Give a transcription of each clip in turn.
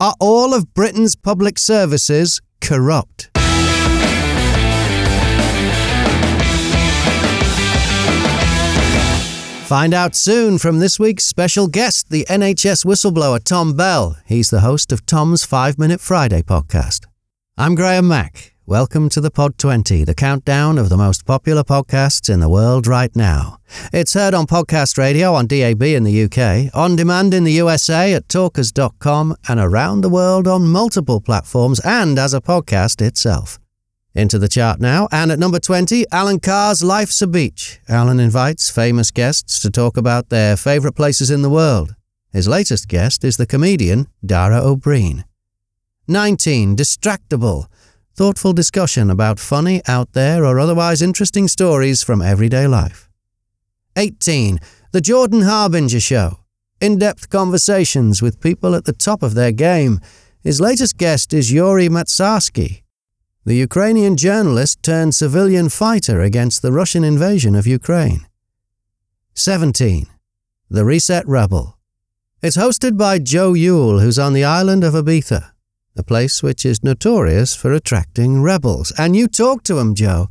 Are all of Britain's public services corrupt? Find out soon from this week's special guest, the NHS whistleblower Tom Bell. He's the host of Tom's 5 Minute Friday podcast. I'm Graham Mack. Welcome to the Pod 20, the countdown of the most popular podcasts in the world right now. It's heard on podcast radio on DAB in the UK, on demand in the USA at talkers.com, and around the world on multiple platforms and as a podcast itself. Into the chart now, and at number 20, Alan Carr's Life's a Beach. Alan invites famous guests to talk about their favourite places in the world. His latest guest is the comedian Dara Ó Briain. 19. Distractible. Thoughtful discussion about funny, out there, or otherwise interesting stories from everyday life. 18. The Jordan Harbinger Show. In depth conversations with people at the top of their game. His latest guest is Yuri Matsarsky, the Ukrainian journalist turned civilian fighter against the Russian invasion of Ukraine. 17. The Reset Rebel. It's hosted by Joe Yule, who's on the island of Ibiza, a place which is notorious for attracting rebels. And you talk to them, Joe.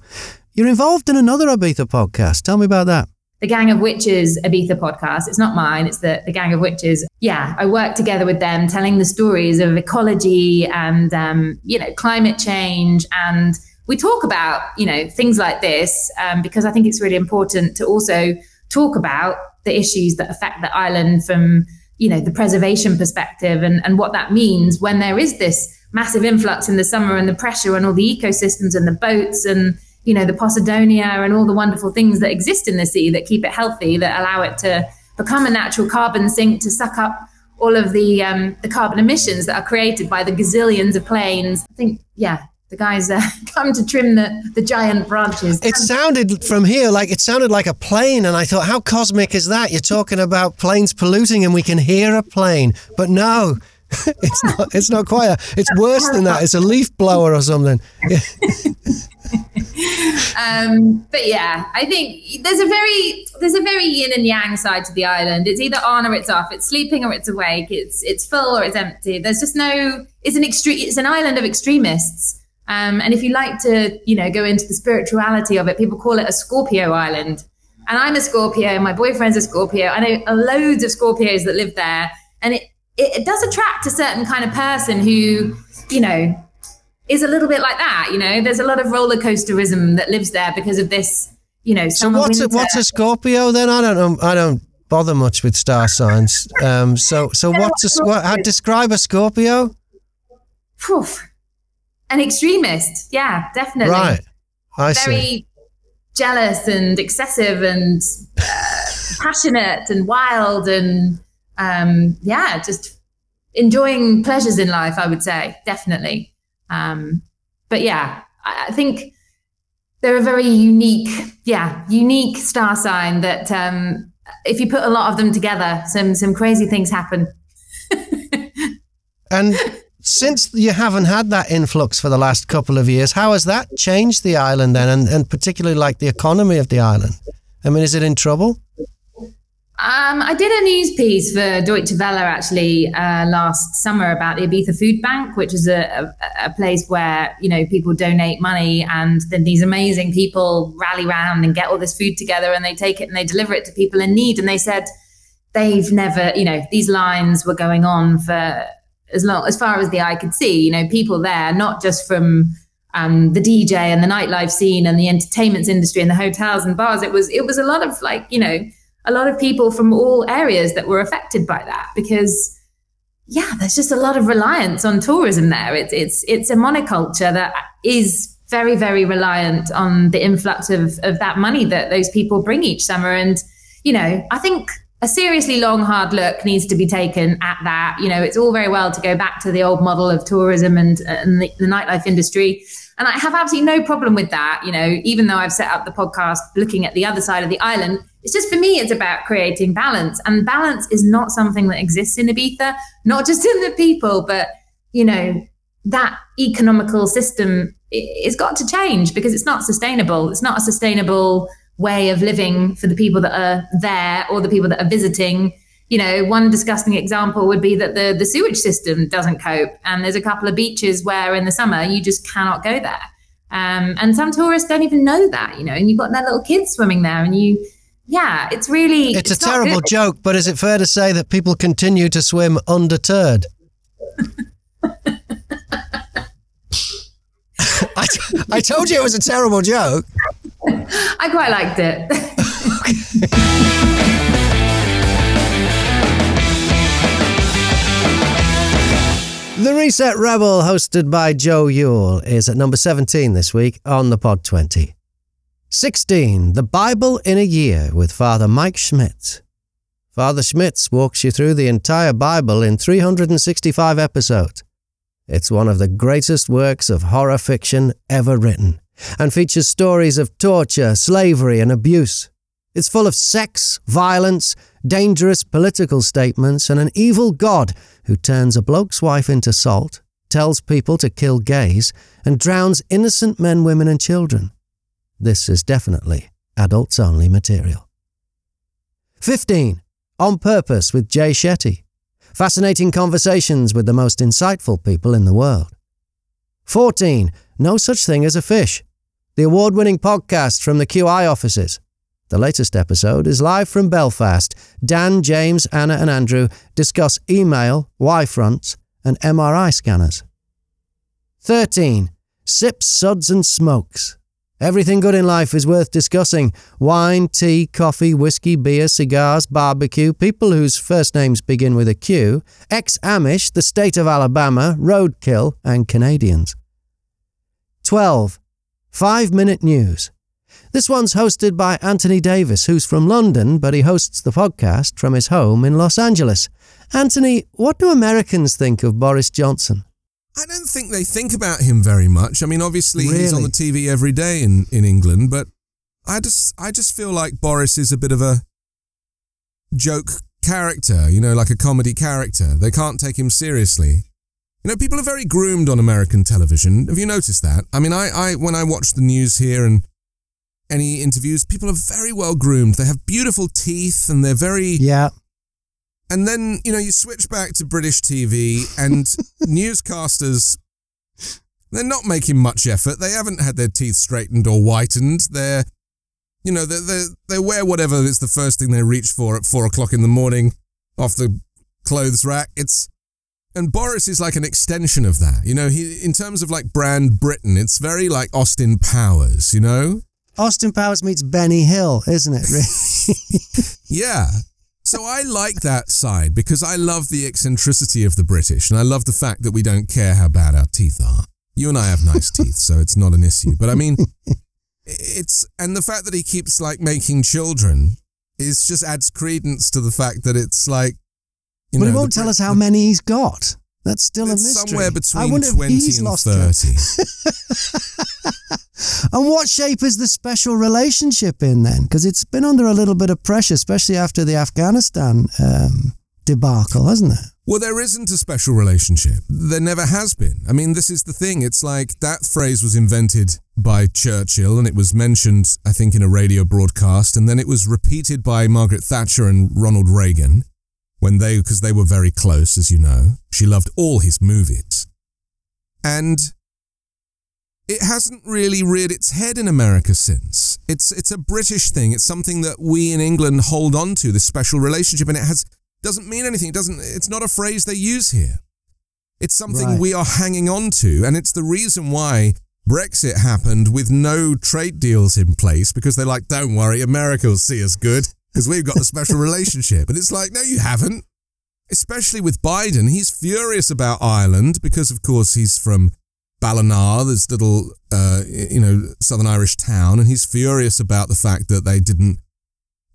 You're involved in another Ibiza podcast. Tell me about that the Gang of Witches Ibiza podcast. It's not mine, it's the, the Gang of Witches. Yeah, I work together with them telling the stories of ecology and, um, you know, climate change. And we talk about, you know, things like this um, because I think it's really important to also talk about the issues that affect the island from, you know, the preservation perspective and, and what that means when there is this massive influx in the summer and the pressure on all the ecosystems and the boats and you know, the Posidonia and all the wonderful things that exist in the sea that keep it healthy, that allow it to become a natural carbon sink to suck up all of the um, the carbon emissions that are created by the gazillions of planes. I think, yeah, the guys uh, come to trim the, the giant branches. It sounded from here like it sounded like a plane, and I thought, how cosmic is that? You're talking about planes polluting, and we can hear a plane, but no. it's not. It's not quite. A, it's worse than that. It's a leaf blower or something. um, but yeah, I think there's a very there's a very yin and yang side to the island. It's either on or it's off. It's sleeping or it's awake. It's it's full or it's empty. There's just no. It's an extreme. It's an island of extremists. Um, and if you like to, you know, go into the spirituality of it, people call it a Scorpio island. And I'm a Scorpio. My boyfriend's a Scorpio. I know loads of Scorpios that live there, and it, it, it does attract a certain kind of person who, you know, is a little bit like that. You know, there's a lot of roller coasterism that lives there because of this. You know, so what's a, what's a Scorpio then? I don't know. I don't bother much with star signs. Um, so so what's a what? How describe a Scorpio? Poof. An extremist, yeah, definitely. Right, I Very see. jealous and excessive and uh, passionate and wild and um, yeah, just enjoying pleasures in life. I would say definitely. Um, but yeah, I, I, think they're a very unique, yeah, unique star sign that um, if you put a lot of them together, some some crazy things happen. and since you haven't had that influx for the last couple of years, how has that changed the island then, and, and particularly like the economy of the island? I mean, is it in trouble? Um, I did a news piece for Deutsche Welle actually uh, last summer about the Ibiza Food Bank, which is a, a, a, place where you know people donate money, and then these amazing people rally around and get all this food together, and they take it and they deliver it to people in need. And they said they've never, you know, these lines were going on for as long as far as the eye could see. You know, people there, not just from um, the DJ and the nightlife scene and the entertainment industry and the hotels and bars. It was it was a lot of like you know a lot of people from all areas that were affected by that because yeah, there's just a lot of reliance on tourism there. It's it's it's a monoculture that is very very reliant on the influx of of that money that those people bring each summer. And you know, I think a seriously long hard look needs to be taken at that. You know, it's all very well to go back to the old model of tourism and and the, the nightlife industry. And I have absolutely no problem with that. You know, even though I've set up the podcast looking at the other side of the island, it's just for me, it's about creating balance. And balance is not something that exists in Ibiza, not just in the people, but, you know, that economical system it's got to change because it's not sustainable. It's not a sustainable way of living for the people that are there or the people that are visiting. you know, one disgusting example would be that the the sewage system doesn't cope, and there's a couple of beaches where in the summer you just cannot go there. Um, and some tourists don't even know that, you know, and you've got their little kids swimming there, and you, yeah, it's really it's, it's a terrible good. joke. But is it fair to say that people continue to swim undeterred? I, t- I told you it was a terrible joke. I quite liked it. The Reset Rebel, hosted by Joe Yule, is at number 17 this week on the Pod 20. 16. The Bible in a Year with Father Mike Schmitz. Father Schmitz walks you through the entire Bible in 365 episodes. It's one of the greatest works of horror fiction ever written and features stories of torture, slavery, and abuse. It's full of sex, violence, dangerous political statements, and an evil God who turns a bloke's wife into salt, tells people to kill gays, and drowns innocent men, women, and children. This is definitely adults only material. 15. On Purpose with Jay Shetty. Fascinating conversations with the most insightful people in the world. 14. No Such Thing as a Fish. The award winning podcast from the QI offices. The latest episode is live from Belfast. Dan, James, Anna, and Andrew discuss email, Y fronts, and MRI scanners. 13. Sips, suds, and smokes. Everything good in life is worth discussing wine, tea, coffee, whiskey, beer, cigars, barbecue, people whose first names begin with a Q, ex Amish, the state of Alabama, roadkill, and Canadians. 12. Five Minute News. This one's hosted by Anthony Davis, who's from London, but he hosts the podcast from his home in Los Angeles. Anthony, what do Americans think of Boris Johnson? I don't think they think about him very much. I mean, obviously really? he's on the TV every day in, in England, but I just I just feel like Boris is a bit of a joke character, you know, like a comedy character. They can't take him seriously. You know, people are very groomed on American television. Have you noticed that? I mean, I, I when I watch the news here and any interviews, people are very well groomed. They have beautiful teeth and they're very yeah and then, you know, you switch back to British TV and newscasters, they're not making much effort. They haven't had their teeth straightened or whitened. They're, you know, they they they wear whatever is the first thing they reach for at four o'clock in the morning off the clothes rack. It's, and Boris is like an extension of that. You know, he, in terms of like brand Britain, it's very like Austin Powers, you know? Austin Powers meets Benny Hill, isn't it? Really? yeah. So I like that side because I love the eccentricity of the British and I love the fact that we don't care how bad our teeth are. You and I have nice teeth, so it's not an issue. But I mean, it's, and the fact that he keeps like making children is just adds credence to the fact that it's like, you but know. He won't tell Brit- us how many he's got. That's still a mystery. Somewhere between 20 and 30. and what shape is the special relationship in then? Because it's been under a little bit of pressure, especially after the Afghanistan um, debacle, hasn't it? Well, there isn't a special relationship. There never has been. I mean, this is the thing. It's like that phrase was invented by Churchill and it was mentioned, I think, in a radio broadcast. And then it was repeated by Margaret Thatcher and Ronald Reagan when they, because they were very close, as you know. She loved all his movies. And it hasn't really reared its head in America since. It's it's a British thing. It's something that we in England hold on to, this special relationship, and it has doesn't mean anything. It doesn't it's not a phrase they use here. It's something right. we are hanging on to, and it's the reason why Brexit happened with no trade deals in place because they're like, don't worry, America will see us good because we've got a special relationship. And it's like, no, you haven't. Especially with Biden, he's furious about Ireland because, of course, he's from Ballina, this little, uh, you know, Southern Irish town, and he's furious about the fact that they didn't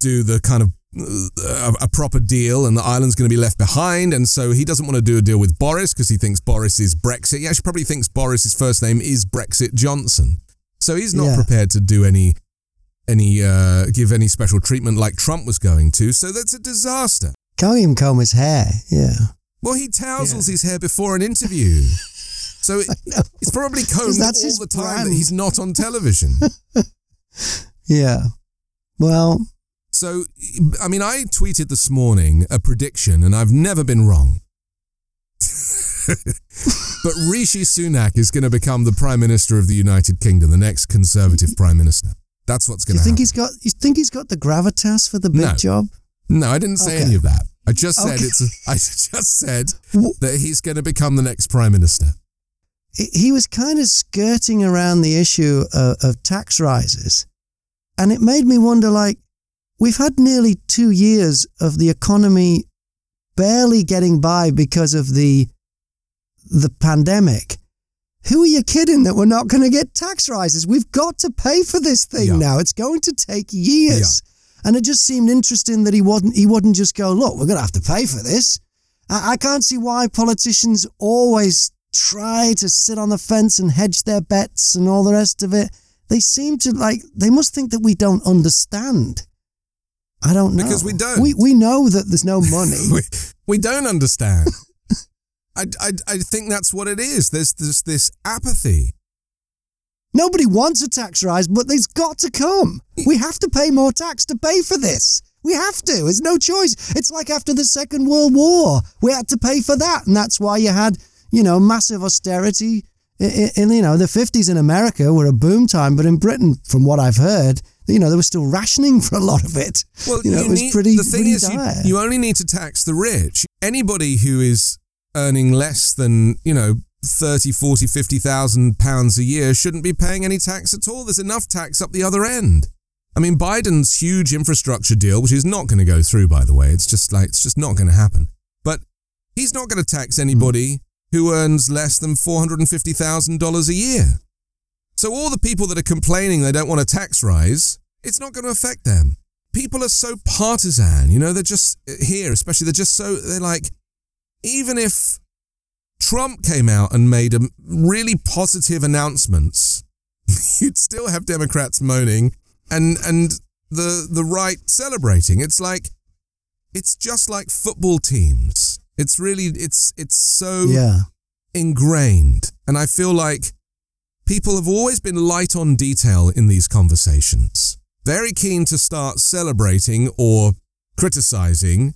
do the kind of uh, a proper deal and the island's going to be left behind. And so he doesn't want to do a deal with Boris because he thinks Boris is Brexit. He actually probably thinks Boris's first name is Brexit Johnson. So he's not yeah. prepared to do any any uh, give any special treatment like Trump was going to. So that's a disaster. Can't even comb his hair. Yeah. Well, he tousles yeah. his hair before an interview. So it, it's probably combed all the time brand. that he's not on television. yeah. Well, So, I mean, I tweeted this morning a prediction, and I've never been wrong. but Rishi Sunak is going to become the Prime Minister of the United Kingdom, the next Conservative Prime Minister. That's what's going to happen. Think he's got? You think he's got the gravitas for the big no. job? No, I didn't say okay. any of that. I just said okay. it's. I just said that he's going to become the next prime minister. He was kind of skirting around the issue of, of tax rises, and it made me wonder. Like, we've had nearly two years of the economy barely getting by because of the the pandemic. Who are you kidding that we're not going to get tax rises? We've got to pay for this thing yeah. now. It's going to take years. Yeah. And it just seemed interesting that he wouldn't he wouldn't just go, look, we're gonna have to pay for this. I, I can't see why politicians always try to sit on the fence and hedge their bets and all the rest of it. They seem to like they must think that we don't understand. I don't know. Because we don't. We we know that there's no money. we, we don't understand. I, I, I think that's what it is. There's, there's this apathy. Nobody wants a tax rise, but there's got to come. We have to pay more tax to pay for this. We have to. There's no choice. It's like after the Second World War. We had to pay for that. And that's why you had, you know, massive austerity. In, you know, the 50s in America were a boom time, but in Britain, from what I've heard, you know, there was still rationing for a lot of it. Well, you know, you it was need, pretty, the thing pretty is, you, you only need to tax the rich. Anybody who is earning less than, you know, 30, 40, 50,000 pounds a year shouldn't be paying any tax at all. There's enough tax up the other end. I mean, Biden's huge infrastructure deal, which is not going to go through, by the way, it's just like, it's just not going to happen. But he's not going to tax anybody who earns less than $450,000 a year. So all the people that are complaining they don't want a tax rise, it's not going to affect them. People are so partisan, you know, they're just uh, here, especially, they're just so, they're like, even if Trump came out and made a really positive announcements, you'd still have Democrats moaning and and the the right celebrating. It's like it's just like football teams. It's really it's it's so yeah. ingrained. And I feel like people have always been light on detail in these conversations. Very keen to start celebrating or criticizing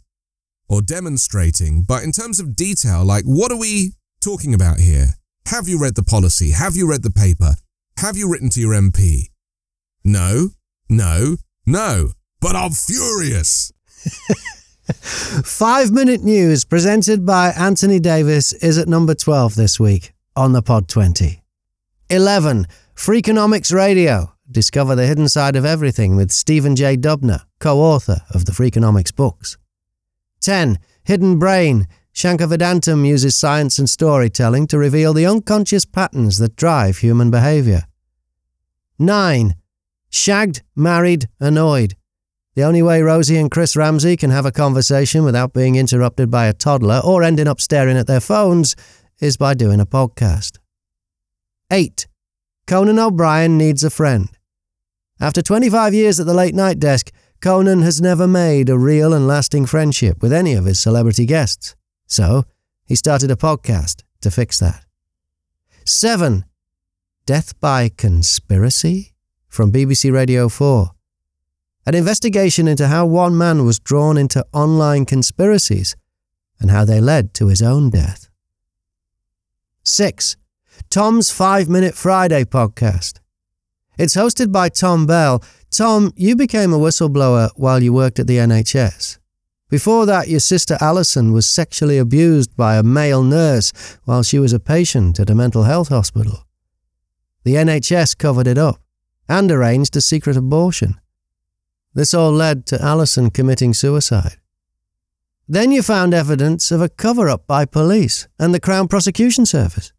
or demonstrating, but in terms of detail, like what are we talking about here? Have you read the policy? Have you read the paper? Have you written to your MP? No, no, no, but I'm furious. Five minute news presented by Anthony Davis is at number 12 this week on the Pod 20. 11. Freakonomics Radio. Discover the hidden side of everything with Stephen J. Dubner, co author of the Freakonomics books. 10. Hidden Brain. Shankar Vedantam uses science and storytelling to reveal the unconscious patterns that drive human behavior. 9. Shagged, married, annoyed. The only way Rosie and Chris Ramsey can have a conversation without being interrupted by a toddler or ending up staring at their phones is by doing a podcast. 8. Conan O'Brien needs a friend. After 25 years at the late night desk, Conan has never made a real and lasting friendship with any of his celebrity guests. So, he started a podcast to fix that. 7. Death by Conspiracy? From BBC Radio 4. An investigation into how one man was drawn into online conspiracies and how they led to his own death. 6. Tom's 5 Minute Friday podcast. It's hosted by Tom Bell, Tom, you became a whistleblower while you worked at the NHS. Before that, your sister Alison was sexually abused by a male nurse while she was a patient at a mental health hospital. The NHS covered it up and arranged a secret abortion. This all led to Alison committing suicide. Then you found evidence of a cover up by police and the Crown Prosecution Service.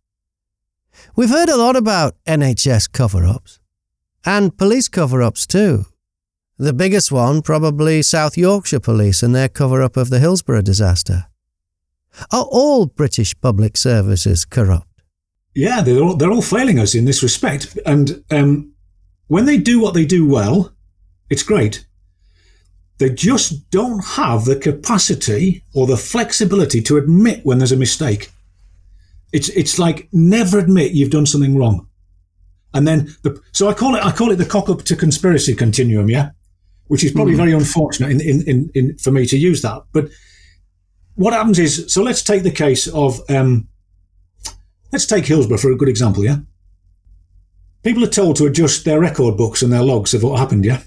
We've heard a lot about NHS cover ups. And police cover ups too. The biggest one, probably South Yorkshire Police and their cover up of the Hillsborough disaster. Are all British public services corrupt? Yeah, they're all, they're all failing us in this respect. And um, when they do what they do well, it's great. They just don't have the capacity or the flexibility to admit when there's a mistake. It's, it's like never admit you've done something wrong. And then the, so I call it, I call it the cock up to conspiracy continuum. Yeah. which is probably mm. very unfortunate in, in, in, in, for me to use that. But what happens is, so let's take the case of, um, let's take Hillsborough for a good example, yeah? People are told to adjust their record books and their logs of what happened, yeah?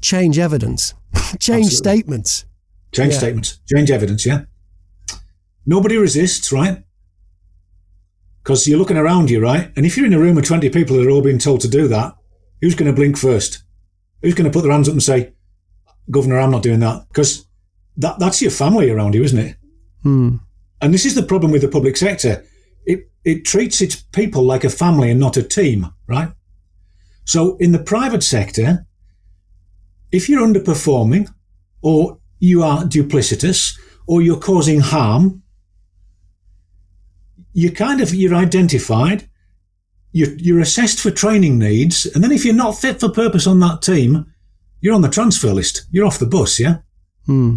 Change evidence, change Absolutely. statements. Change yeah. statements, change evidence, yeah? Nobody resists, right? Because you're looking around you, right? And if you're in a room of 20 people that are all being told to do that, who's going to blink first? Who's going to put their hands up and say, Governor, I'm not doing that? Because that, that's your family around you, isn't it? Hmm. And this is the problem with the public sector. It, it treats its people like a family and not a team, right? So in the private sector, if you're underperforming or you are duplicitous or you're causing harm, you kind of, you're identified, you're, you're assessed for training needs. And then if you're not fit for purpose on that team, you're on the transfer list. You're off the bus, yeah? Hmm.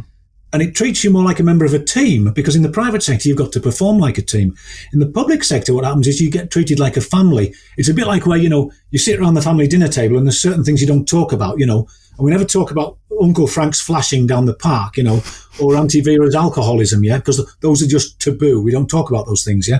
And it treats you more like a member of a team because in the private sector, you've got to perform like a team. In the public sector, what happens is you get treated like a family. It's a bit like where, you know, you sit around the family dinner table and there's certain things you don't talk about, you know, and we never talk about Uncle Frank's flashing down the park, you know, or Auntie Vera's alcoholism, yeah, because those are just taboo. We don't talk about those things, yeah.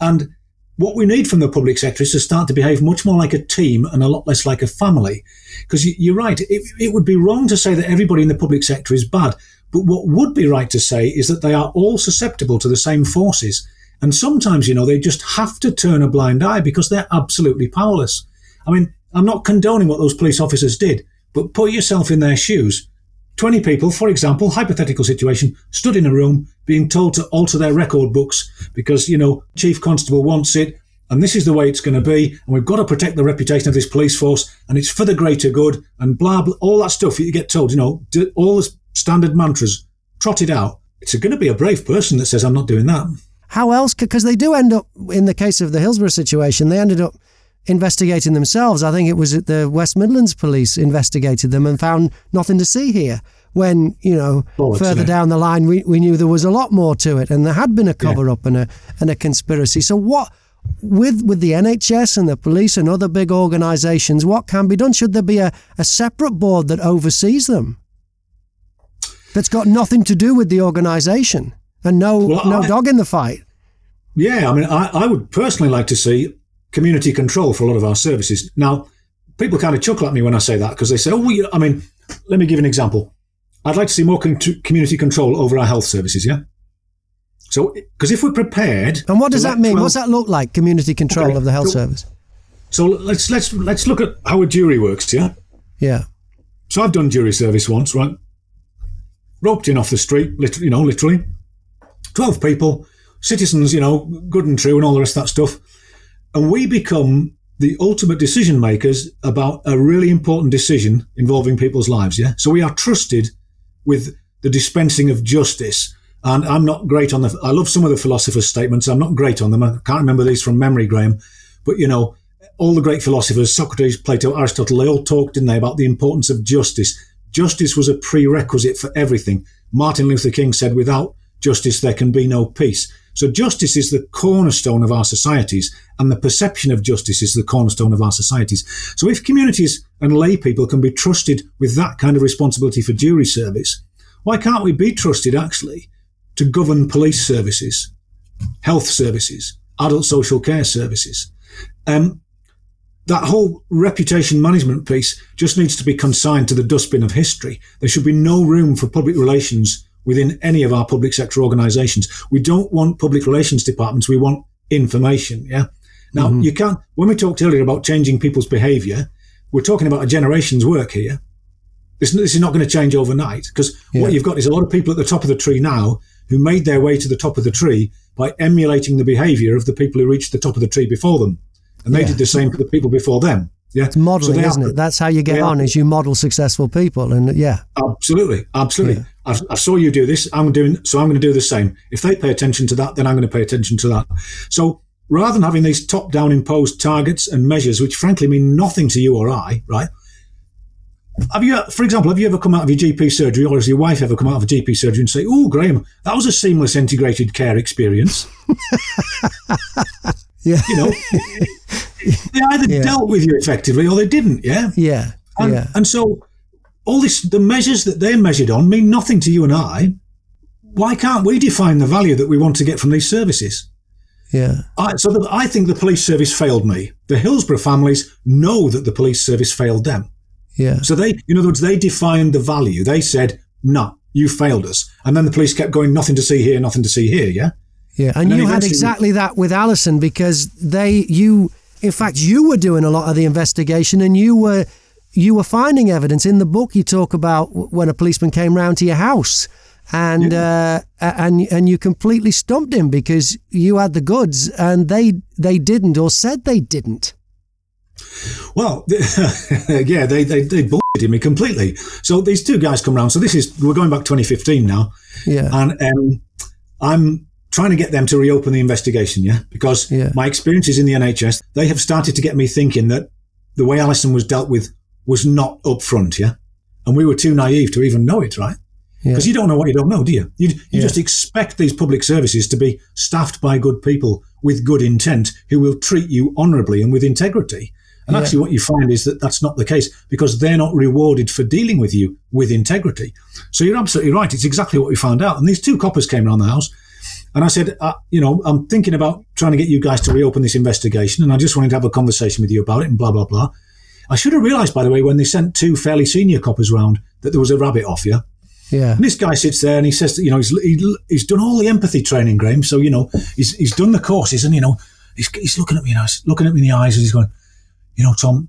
And what we need from the public sector is to start to behave much more like a team and a lot less like a family. Because you're right, it, it, would be wrong to say that everybody in the public sector is bad. But what would be right to say is that they are all susceptible to the same forces. And sometimes, you know, they just have to turn a blind eye because they're absolutely powerless. I mean, I'm not condoning what those police officers did, but put yourself in their shoes. 20 people, for example, hypothetical situation, stood in a room being told to alter their record books because, you know, Chief Constable wants it and this is the way it's going to be and we've got to protect the reputation of this police force and it's for the greater good and blah, blah, all that stuff you get told, you know, all the standard mantras trotted out. It's going to be a brave person that says, I'm not doing that. How else? Because they do end up, in the case of the Hillsborough situation, they ended up investigating themselves. I think it was the West Midlands police investigated them and found nothing to see here. When, you know, oh, further down the line, we, we knew there was a lot more to it and there had been a cover up and, a, and a conspiracy. So, what, with, with the NHS and the police and other big organisations, what can be done? Should there be a, a separate board that oversees them? That's got nothing to do with the organisation and no, well, no I, dog in the fight. Yeah, I mean, I, I would personally like to see community control for a lot of our services. Now, people kind of chuckle at me when I say that because they say, oh, we, I mean, let me give an example. I'd like to see more con- community control over our health services, yeah? So, because if we're prepared, and what does that mean? 12, What's that look like? Community control okay, of the health so, service. So let's let's let's look at how a jury works. Yeah. Yeah. So I've done jury service once, right? Roped in off the street, literally, you know, literally, twelve people, citizens, you know, good and true, and all the rest of that stuff and we become the ultimate decision makers about a really important decision involving people's lives. Yeah. So we are trusted with the dispensing of justice. And I'm not great on the, I love some of the philosopher's statements. I'm not great on them. I can't remember these from memory, Graham. But, you know, all the great philosophers, Socrates, Plato, Aristotle, they all talked, didn't they, about the importance of justice. Justice was a prerequisite for everything. Martin Luther King said, without justice, there can be no peace. So justice is the cornerstone of our societies and the perception of justice is the cornerstone of our societies. So if communities and lay people can be trusted with that kind of responsibility for jury service, why can't we be trusted actually to govern police services, health services, adult social care services? Um, that whole reputation management piece just needs to be consigned to the dustbin of history. There should be no room for public relations within any of our public sector organizations. We don't want public relations departments. We want information. Yeah. Now mm-hmm. you can't, when we talked earlier about changing people's behavior, we're talking about a generation's work here. This, this is not going to change overnight because yeah. what you've got is a lot of people at the top of the tree now who made their way to the top of the tree by emulating the behavior of the people who reached the top of the tree before them. And they yeah. did the same for the people before them. Yeah. It's modeling, so isn't it? That's how you get on, is you model successful people. And yeah. Absolutely. Absolutely. Yeah. I, I, saw you do this. I'm doing, so I'm going to do the same. If they pay attention to that, then I'm going to pay attention to that. So rather than having these top down imposed targets and measures, which frankly mean nothing to you or I, right? Have you, for example, have you ever come out of your GP surgery or has your wife ever come out of a GP surgery and say, Oh, Graham, that was a seamless integrated care experience? yeah. You know, they either yeah. dealt with you effectively or they didn't. Yeah. Yeah. And, yeah. and so all this, the measures that they're measured on mean nothing to you and I. Why can't we define the value that we want to get from these services? Yeah. I, so the, I think the police service failed me. The Hillsborough families know that the police service failed them. Yeah. So they, in other words, they defined the value. They said, "No, you failed us," and then the police kept going, "Nothing to see here, nothing to see here." Yeah. Yeah, and, then you had exactly that with Alison because they, you, in fact, you were doing a lot of the investigation, and you were, you were finding evidence in the book. You talk about when a policeman came round to your house, and uh, and and you completely stumped him because you had the goods, and they they didn't or said they didn't. Well, yeah, they they they bullshitted me completely. So these two guys come round. So this is we're going back 2015 now, Yeah, and um, I'm trying to get them to reopen the investigation. Yeah, because Yeah. my experiences in the NHS, they have started to get me thinking that the way Alison was dealt with was not upfront. Yeah, and we were too naive to even know it. Right. yeah, Because you don't know what you don't know, do you? You, you Yeah. just expect these public services to be staffed by good people with good intent who will treat you honourably and with integrity. And Yeah. actually, what you find is that that's not the case because they're not rewarded for dealing with you with integrity. So you're absolutely right. It's exactly what we found out. And these two coppers came around the house. And I said, uh, you know, I'm thinking about trying to get you guys to reopen this investigation. And I just wanted to have a conversation with you about it and blah, blah, blah. I should have realised, by the way, when they sent two fairly senior coppers round that there was a rabbit off, yeah? yeah, And this guy sits there and he says, that, you know, he's, he, he's done all the empathy training, Graham. So, you know, he's, he's done the courses and, you know, he's, he's looking at me, you know, he's looking at me in the eyes and he's going, you know, Tom,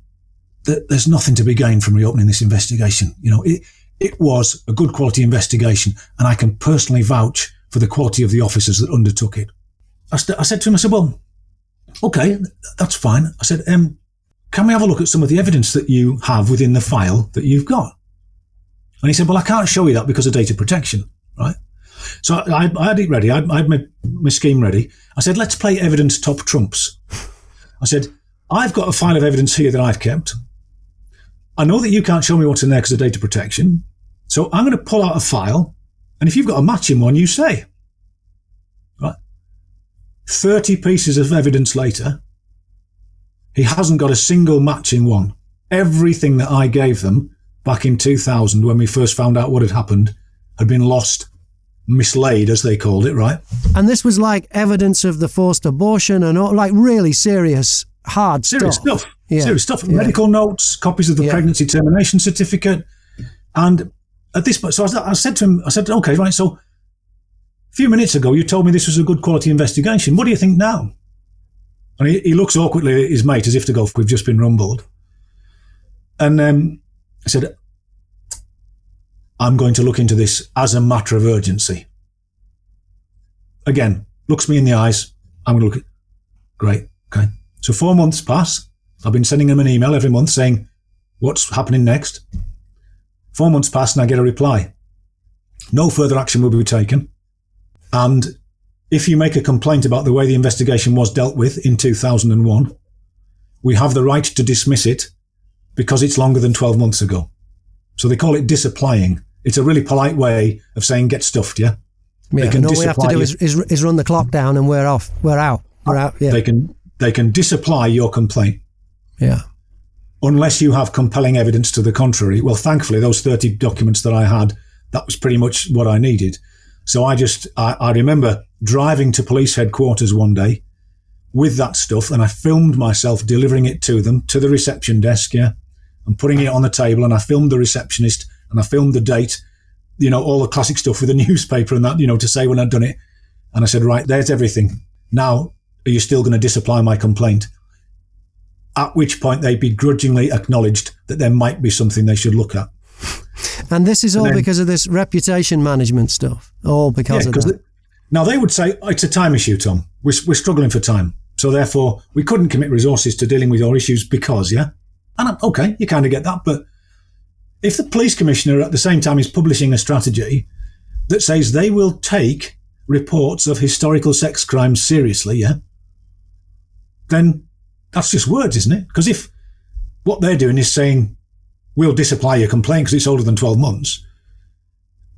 th- there's nothing to be gained from reopening this investigation. You know, it, it was a good quality investigation and I can personally vouch for the quality of the officers that undertook it. I, st- I said to him, I said, well, okay, that's fine. I said, um, can we have a look at some of the evidence that you have within the file that you've got? And he said, well, I can't show you that because of data protection, right? So I, I had it ready. I, I had my, my scheme ready. I said, let's play evidence top trumps. I said, I've got a file of evidence here that I've kept. I know that you can't show me what's in there because of data protection. So I'm going to pull out a file. And if you've got a matching one, you say, right? 30 pieces of evidence later, he hasn't got a single matching one. Everything that I gave them back in 2000 when we first found out what had happened had been lost, mislaid as they called it, right? and this was like evidence of the forced abortion and all, like really serious, hard Serious stuff. stuff. Yeah. Serious stuff. Yeah. Medical notes, copies of the Yeah. pregnancy termination certificate. And at this point, so I, I said to him, I said, okay, right, so a few minutes ago, you told me this was a good quality investigation. What do you think now? And he, he looks awkwardly at his mate as if to go, we've just been rumbled. And um, I said, I'm going to look into this as a matter of urgency. Again, looks me in the eyes. I'm going to look at, great, okay. So four months pass. I've been sending him an email every month saying, what's happening next? Four months pass and I get a reply. No further action will be taken. And if you make a complaint about the way the investigation was dealt with in 2001, we have the right to dismiss it because it's longer than 12 months ago. So they call it disapplying. It's a really polite way of saying get stuffed, yeah? Yeah, They can all we have to do is, is, is run the clock down and we're off. We're out. We're out. Yeah. They can they can disapply your complaint. yeah. Unless you have compelling evidence to the contrary. Well, thankfully, those 30 documents that I had, that was pretty much what I needed. So I just, I, I remember driving to police headquarters one day with that stuff and I filmed myself delivering it to them, to the reception desk, yeah, and putting it on the table. And I filmed the receptionist and I filmed the date, you know, all the classic stuff with the newspaper and that, you know, to say when I'd done it. And I said, right, there's everything. Now, are you still going to disapply my complaint? At which point they begrudgingly acknowledged that there might be something they should look at. And this is all then- because of this reputation management stuff. All because Yeah, of that. the- now they would say "Oh, it's a time issue, Tom. We're, we're struggling for time, so therefore we couldn't commit resources to dealing with your issues because, yeah. And I'm, okay, you kind of get that, but if the police commissioner at the same time is publishing a strategy that says they will take reports of historical sex crimes seriously, yeah, then that's just words, isn't it? Because if what they're doing is saying we'll disapply your complaint because it's older than 12 months,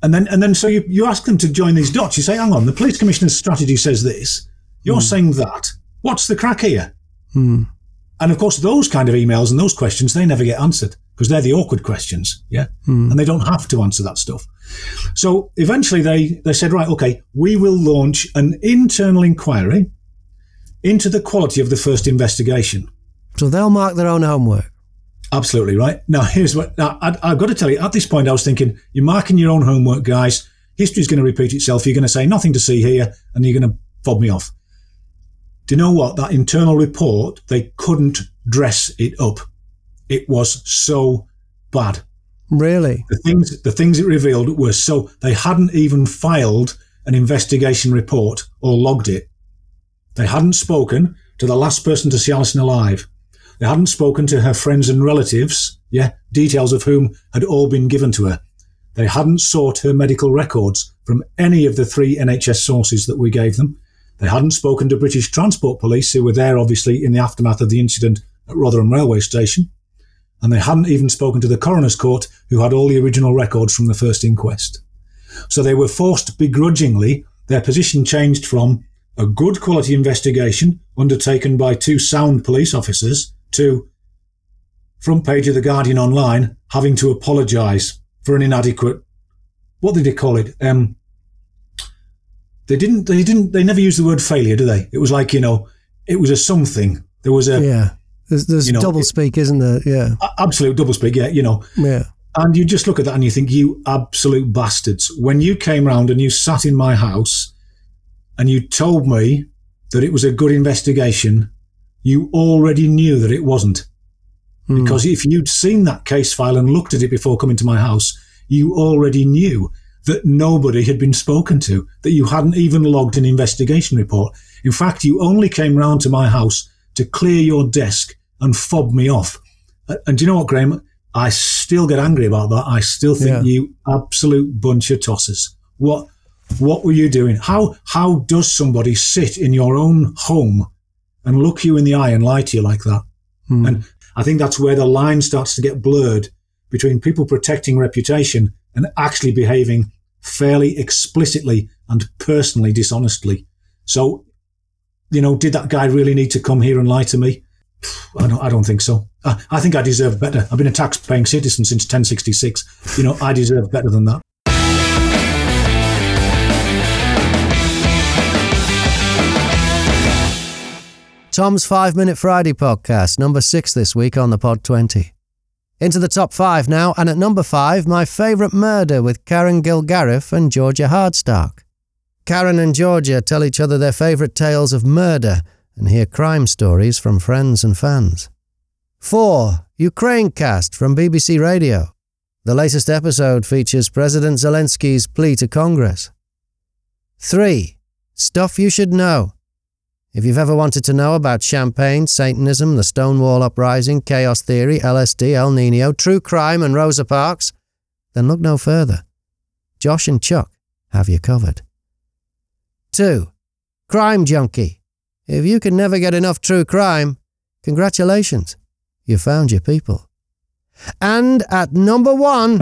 and then, and then, so you, you ask them to join these dots. You say, hang on, the police commissioner's strategy says this. You're saying that. What's the crack here? Hmm. And of course, those kind of emails and those questions, they never get answered because they're the awkward questions. Yeah. And they don't have to answer that stuff. So eventually they, they said, right, okay, we will launch an internal inquiry into the quality of the first investigation. So they'll mark their own homework. Absolutely right. Now, here's what now, I, I've got to tell you. At this point, I was thinking, you're marking your own homework, guys. History's going to repeat itself. You're going to say nothing to see here, and you're going to fob me off. Do you know what? That internal report, they couldn't dress it up. It was so bad. Really? The things, the things it revealed were so they hadn't even filed an investigation report or logged it. They hadn't spoken to the last person to see Alison alive. They hadn't spoken to her friends and relatives, yeah, details of whom had all been given to her. They hadn't sought her medical records from any of the three NHS sources that we gave them. They hadn't spoken to British Transport Police, who were there obviously in the aftermath of the incident at Rotherham Railway Station. And they hadn't even spoken to the Coroner's Court, who had all the original records from the first inquest. So they were forced begrudgingly, their position changed from a good quality investigation undertaken by two sound police officers to front page of the Guardian online having to apologise for an inadequate. What did they call it? Um, they didn't. They didn't. They never used the word failure, do they? It was like you know, it was a something. There was a Yeah. There's, there's You know, double speak, isn't there? Yeah. absolute doublespeak. Yeah, you know. Yeah. And you just look at that and you think, you absolute bastards. When you came round and you sat in my house and you told me that it was a good investigation, you already knew that it wasn't. Hmm. Because if you'd seen that case file and looked at it before coming to my house, you already knew that nobody had been spoken to, that you hadn't even logged an investigation report. In fact, you only came round to my house to clear your desk and fob me off. And do you know what, Graham? I still get angry about that. I still think Yeah. you absolute bunch of tossers. What what were you doing? How how does somebody sit in your own home and look you in the eye and lie to you like that? Hmm. And I think that's where the line starts to get blurred between people protecting reputation and actually behaving fairly explicitly and personally dishonestly. So, you know, did that guy really need to come here and lie to me? I don't, I don't think so. I, I think I deserve better. I've been a tax paying citizen since 1066. You know, I deserve better than that. Tom's 5 Minute Friday podcast, number 6 this week on the Pod 20. Into the top 5 now, and at number 5, my favourite murder with Karen Kilgariff and Georgia Hardstark. Karen and Georgia tell each other their favourite tales of murder and hear crime stories from friends and fans. 4. Ukrainecast from BBC Radio. The latest episode features President Zelensky's plea to Congress. 3. Stuff you should know. If you've ever wanted to know about champagne, Satanism, the Stonewall Uprising, chaos theory, LSD, El Nino, true crime, and Rosa Parks, then look no further. Josh and Chuck have you covered. 2. Crime Junkie. If you can never get enough true crime, congratulations, you found your people. And at number one.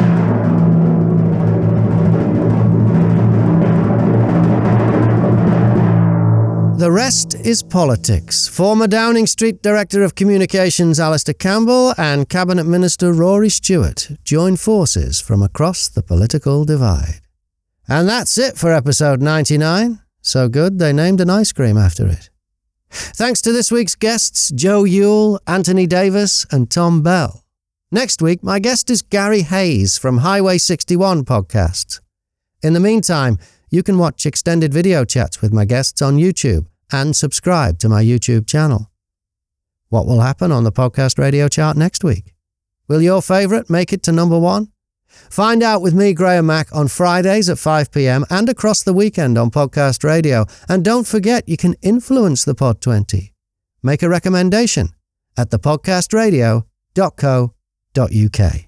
The rest is politics. Former Downing Street Director of Communications Alastair Campbell and Cabinet Minister Rory Stewart join forces from across the political divide. And that's it for episode 99. So good they named an ice cream after it. Thanks to this week's guests Joe Yule, Anthony Davis, and Tom Bell. Next week, my guest is Gary Hayes from Highway 61 podcast. In the meantime, you can watch extended video chats with my guests on YouTube and subscribe to my YouTube channel. What will happen on the podcast radio chart next week? Will your favourite make it to number one? Find out with me, Graham Mack, on Fridays at 5 pm and across the weekend on podcast radio. And don't forget, you can influence the Pod 20. Make a recommendation at thepodcastradio.co.uk.